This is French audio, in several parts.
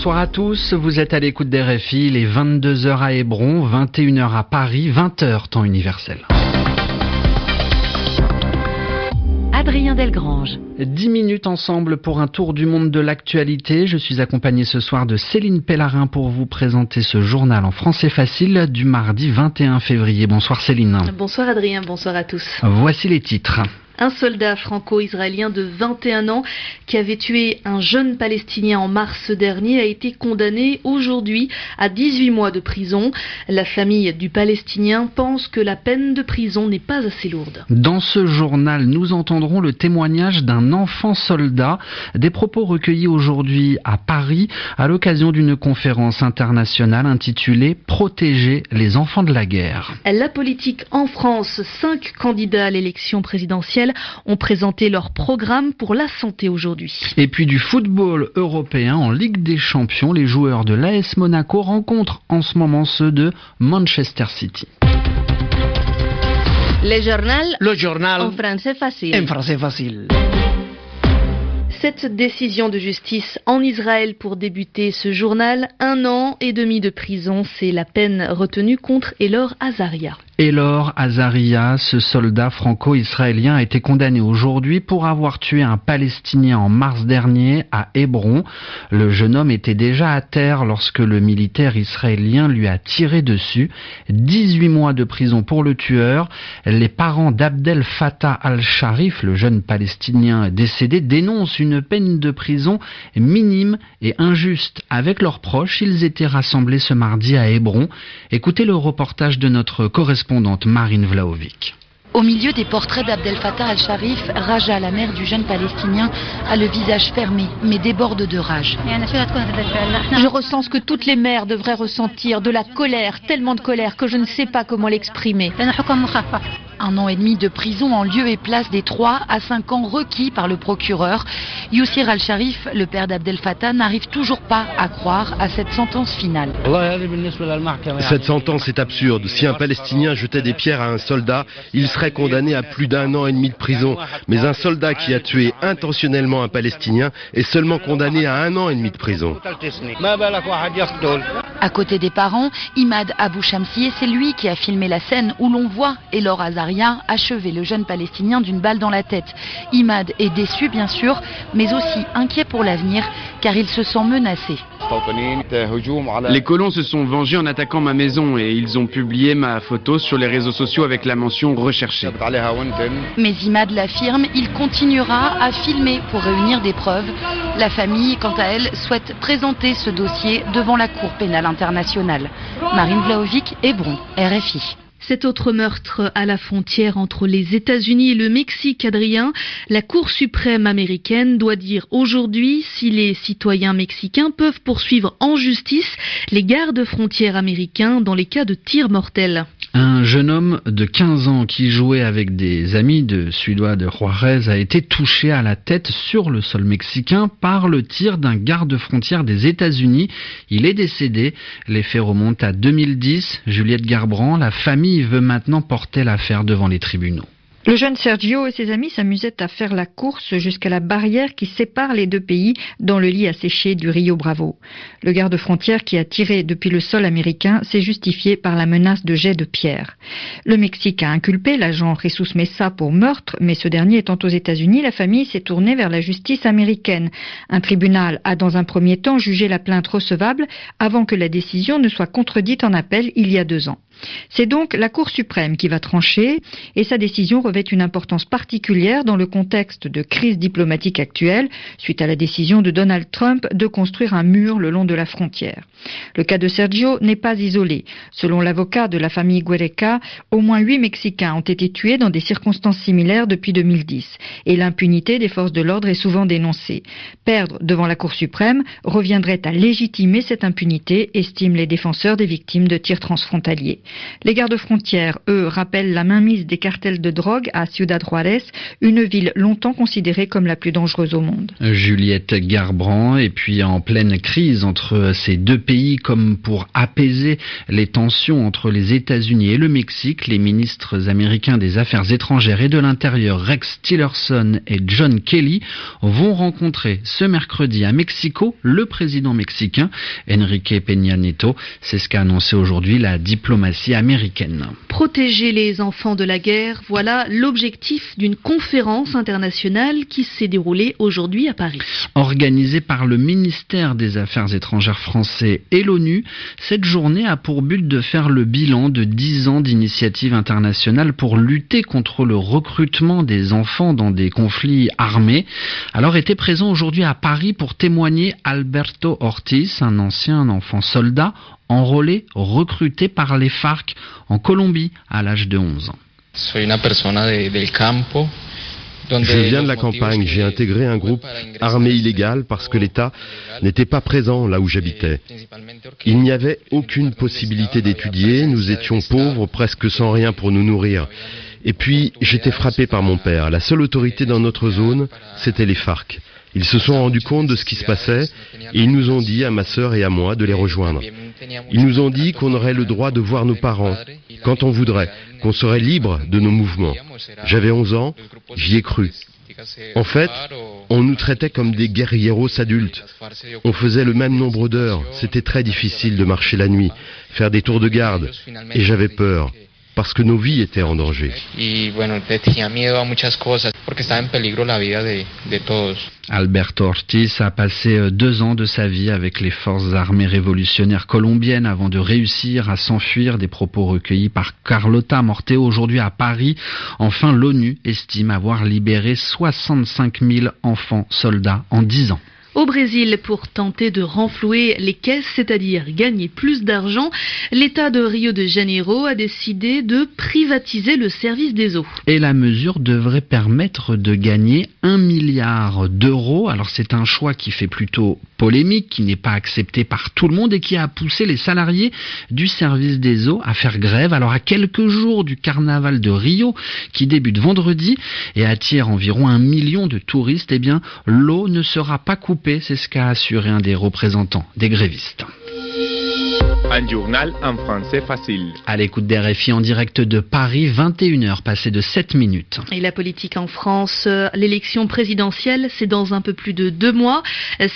Bonsoir à tous, vous êtes à l'écoute des RFI, les 22h à Hébron, 21h à Paris, 20h temps universel. Adrien Delgrange. 10 minutes ensemble pour un tour du monde de l'actualité. Je suis accompagné ce soir de Céline Pellarin pour vous présenter ce journal en français facile du mardi 21 février. Bonsoir Céline. Bonsoir Adrien, bonsoir à tous. Voici les titres. Un soldat franco-israélien de 21 ans qui avait tué un jeune Palestinien en mars dernier a été condamné aujourd'hui à 18 mois de prison. La famille du Palestinien pense que la peine de prison n'est pas assez lourde. Dans ce journal, nous entendrons le témoignage d'un enfant soldat, des propos recueillis aujourd'hui à Paris à l'occasion d'une conférence internationale intitulée Protéger les enfants de la guerre. La politique en France, cinq candidats à l'élection présidentielle ont présenté leur programme pour la santé aujourd'hui. Et puis du football européen en Ligue des Champions, les joueurs de l'AS Monaco rencontrent en ce moment ceux de Manchester City. Le journal. Le journal. En français facile. En français facile. Cette décision de justice en Israël pour débuter ce journal, un an et demi de prison, c'est la peine retenue contre Elor Azaria. Elor Azaria, ce soldat franco-israélien, a été condamné aujourd'hui pour avoir tué un Palestinien en mars dernier à Hébron. Le jeune homme était déjà à terre lorsque le militaire israélien lui a tiré dessus. 18 mois de prison pour le tueur. Les parents d'Abdel Fattah al-Sharif, le jeune Palestinien décédé, dénoncent une peine de prison minime et injuste. Avec leurs proches, ils étaient rassemblés ce mardi à Hébron. Écoutez le reportage de notre correspondant Marine Vlaovic. Au milieu des portraits d'Abdel Fattah al-Sharif, Raja, la mère du jeune Palestinien, a le visage fermé, mais déborde de rage. Je ressens ce que toutes les mères devraient ressentir, de la colère, tellement de colère que je ne sais pas comment l'exprimer. Un an et demi de prison en lieu et place des 3 à 5 ans requis par le procureur. Youssir al-Sharif, le père d'Abdel Fattah, n'arrive toujours pas à croire à cette sentence finale. Cette sentence est absurde. Si un Palestinien jetait des pierres à un soldat, il serait condamné à plus d'un an et demi de prison. Mais un soldat qui a tué intentionnellement un Palestinien est seulement condamné à un an et demi de prison. À côté des parents, Imad Abou Shamsi, c'est lui qui a filmé la scène où l'on voit Elor Azaria achever le jeune Palestinien d'une balle dans la tête. Imad est déçu bien sûr, mais aussi inquiet pour l'avenir car il se sent menacé. Les colons se sont vengés en attaquant ma maison et ils ont publié ma photo sur les réseaux sociaux avec la mention recherchée. Mais Imad l'affirme, il continuera à filmer pour réunir des preuves. La famille, quant à elle, souhaite présenter ce dossier devant la Cour pénale internationale. Marine Vlaovic, Hébron, RFI. Cet autre meurtre à la frontière entre les États-Unis et le Mexique, Adrien, la Cour suprême américaine doit dire aujourd'hui si les citoyens mexicains peuvent poursuivre en justice les gardes frontières américains dans les cas de tirs mortels. Un jeune homme de 15 ans qui jouait avec des amis de Suédois de Juarez a été touché à la tête sur le sol mexicain par le tir d'un garde frontière des États-Unis. Il est décédé. Les faits remontent à 2010. Juliette Garbrand, la famille veut maintenant porter l'affaire devant les tribunaux. Le jeune Sergio et ses amis s'amusaient à faire la course jusqu'à la barrière qui sépare les deux pays dans le lit asséché du Rio Bravo. Le garde-frontière qui a tiré depuis le sol américain s'est justifié par la menace de jets de pierre. Le Mexique a inculpé l'agent Jesus Mesa pour meurtre, mais ce dernier étant aux États-Unis, la famille s'est tournée vers la justice américaine. Un tribunal a dans un premier temps jugé la plainte recevable avant que la décision ne soit contredite en appel il y a deux ans. C'est donc la Cour suprême qui va trancher et sa décision revêt une importance particulière dans le contexte de crise diplomatique actuelle suite à la décision de Donald Trump de construire un mur le long de la frontière. Le cas de Sergio n'est pas isolé. Selon l'avocat de la famille Guereca, au moins huit Mexicains ont été tués dans des circonstances similaires depuis 2010 et l'impunité des forces de l'ordre est souvent dénoncée. Perdre devant la Cour suprême reviendrait à légitimer cette impunité, estiment les défenseurs des victimes de tirs transfrontaliers. Les gardes-frontières, eux, rappellent la mainmise des cartels de drogue à Ciudad Juárez, une ville longtemps considérée comme la plus dangereuse au monde. Juliette Garbrand, et puis en pleine crise entre ces deux pays, comme pour apaiser les tensions entre les États-Unis et le Mexique, les ministres américains des Affaires étrangères et de l'Intérieur, Rex Tillerson et John Kelly, vont rencontrer ce mercredi à Mexico le président mexicain Enrique Peña Nieto. C'est ce qu'a annoncé aujourd'hui la diplomatie américaine. Protéger les enfants de la guerre, voilà l'objectif d'une conférence internationale qui s'est déroulée aujourd'hui à Paris. Organisée par le ministère des Affaires étrangères français et l'ONU, cette journée a pour but de faire le bilan de 10 ans d'initiatives internationales pour lutter contre le recrutement des enfants dans des conflits armés. Alors était présent aujourd'hui à Paris pour témoigner Alberto Ortiz, un ancien enfant soldat enrôlé, recruté par les FARC en Colombie à l'âge de 11 ans. Je viens de la campagne, j'ai intégré un groupe armé illégal parce que l'État n'était pas présent là où j'habitais. Il n'y avait aucune possibilité d'étudier, nous étions pauvres, presque sans rien pour nous nourrir. Et puis, j'étais frappé par mon père. La seule autorité dans notre zone, c'était les FARC. Ils se sont rendus compte de ce qui se passait et ils nous ont dit, à ma sœur et à moi, de les rejoindre. Ils nous ont dit qu'on aurait le droit de voir nos parents quand on voudrait, qu'on serait libre de nos mouvements. J'avais 11 ans, j'y ai cru. En fait, on nous traitait comme des guerrieros adultes. On faisait le même nombre d'heures. C'était très difficile de marcher la nuit, faire des tours de garde. Et j'avais peur parce que nos vies étaient en danger. Alberto Ortiz a passé euh, deux ans de sa vie avec les forces armées révolutionnaires colombiennes avant de réussir à s'enfuir des propos recueillis par Carlota Morteo aujourd'hui à Paris. Enfin, l'ONU estime avoir libéré 65 000 enfants soldats en dix ans. Au Brésil, pour tenter de renflouer les caisses, c'est-à-dire gagner plus d'argent, l'État de Rio de Janeiro a décidé de privatiser le service des eaux. Et la mesure devrait permettre de gagner un milliard d'euros. Alors c'est un choix qui fait plutôt polémique, qui n'est pas accepté par tout le monde et qui a poussé les salariés du service des eaux à faire grève. Alors à quelques jours du carnaval de Rio, qui débute vendredi et attire environ un million de touristes, eh bien l'eau ne sera pas coupée c'est ce qu'a assuré un des représentants des grévistes. Un journal en français facile. À l'écoute d'RFI en direct de Paris, 21h passées de 7 minutes. Et la politique en France, euh, l'élection présidentielle, c'est dans un peu plus de deux mois.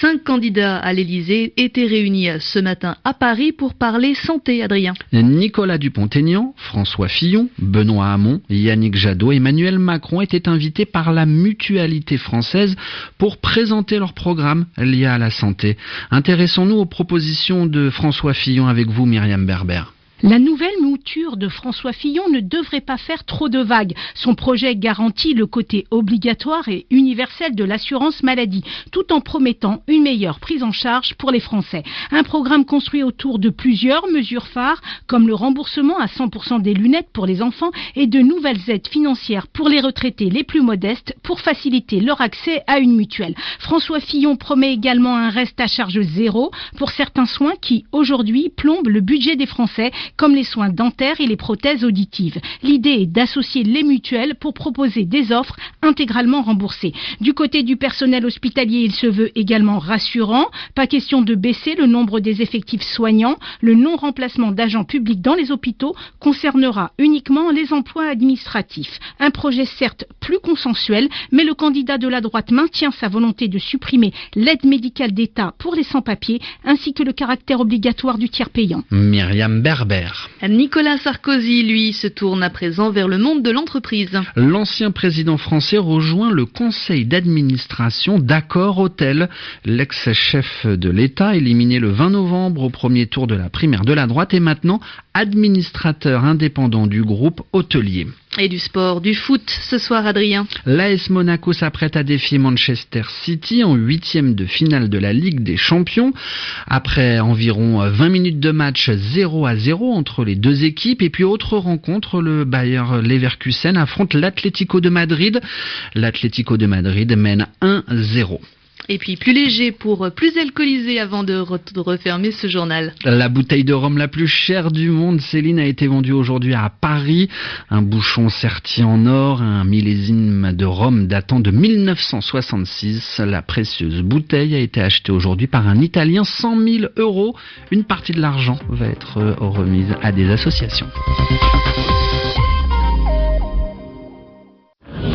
Cinq candidats à l'Elysée étaient réunis ce matin à Paris pour parler santé, Adrien. Nicolas Dupont-Aignan, François Fillon, Benoît Hamon, Yannick Jadot, Emmanuel Macron étaient invités par la mutualité française pour présenter leur programme lié à la santé. Intéressons-nous aux propositions de François Fillon avec avec vous, Myriam Berber. La nouvelle mouture de François Fillon ne devrait pas faire trop de vagues. Son projet garantit le côté obligatoire et universel de l'assurance maladie, tout en promettant une meilleure prise en charge pour les Français. Un programme construit autour de plusieurs mesures phares, comme le remboursement à 100% des lunettes pour les enfants et de nouvelles aides financières pour les retraités les plus modestes pour faciliter leur accès à une mutuelle. François Fillon promet également un reste à charge zéro pour certains soins qui, aujourd'hui, plombent le budget des Français comme les soins dentaires et les prothèses auditives. L'idée est d'associer les mutuelles pour proposer des offres intégralement remboursées. Du côté du personnel hospitalier, il se veut également rassurant. Pas question de baisser le nombre des effectifs soignants. Le non-remplacement d'agents publics dans les hôpitaux concernera uniquement les emplois administratifs. Un projet certes plus consensuel, mais le candidat de la droite maintient sa volonté de supprimer l'aide médicale d'État pour les sans-papiers ainsi que le caractère obligatoire du tiers payant. Myriam Berber. Nicolas Sarkozy, lui, se tourne à présent vers le monde de l'entreprise. L'ancien président français rejoint le conseil d'administration d'Accor Hôtel. L'ex-chef de l'État, éliminé le 20 novembre au premier tour de la primaire de la droite, est maintenant administrateur indépendant du groupe hôtelier. Et du sport, du foot ce soir, Adrien. L'AS Monaco s'apprête à défier Manchester City en huitième de finale de la Ligue des Champions. Après environ 20 minutes de match 0 à 0 entre les deux équipes. Et puis autre rencontre, le Bayer Leverkusen affronte l'Atlético de Madrid. L'Atlético de Madrid mène 1-0. Et puis plus léger pour plus alcoolisé avant de, refermer ce journal. La bouteille de rhum la plus chère du monde, Céline, a été vendue aujourd'hui à Paris. Un bouchon serti en or, un millésime de rhum datant de 1966. La précieuse bouteille a été achetée aujourd'hui par un Italien 100 000 euros. Une partie de l'argent va être remise à des associations.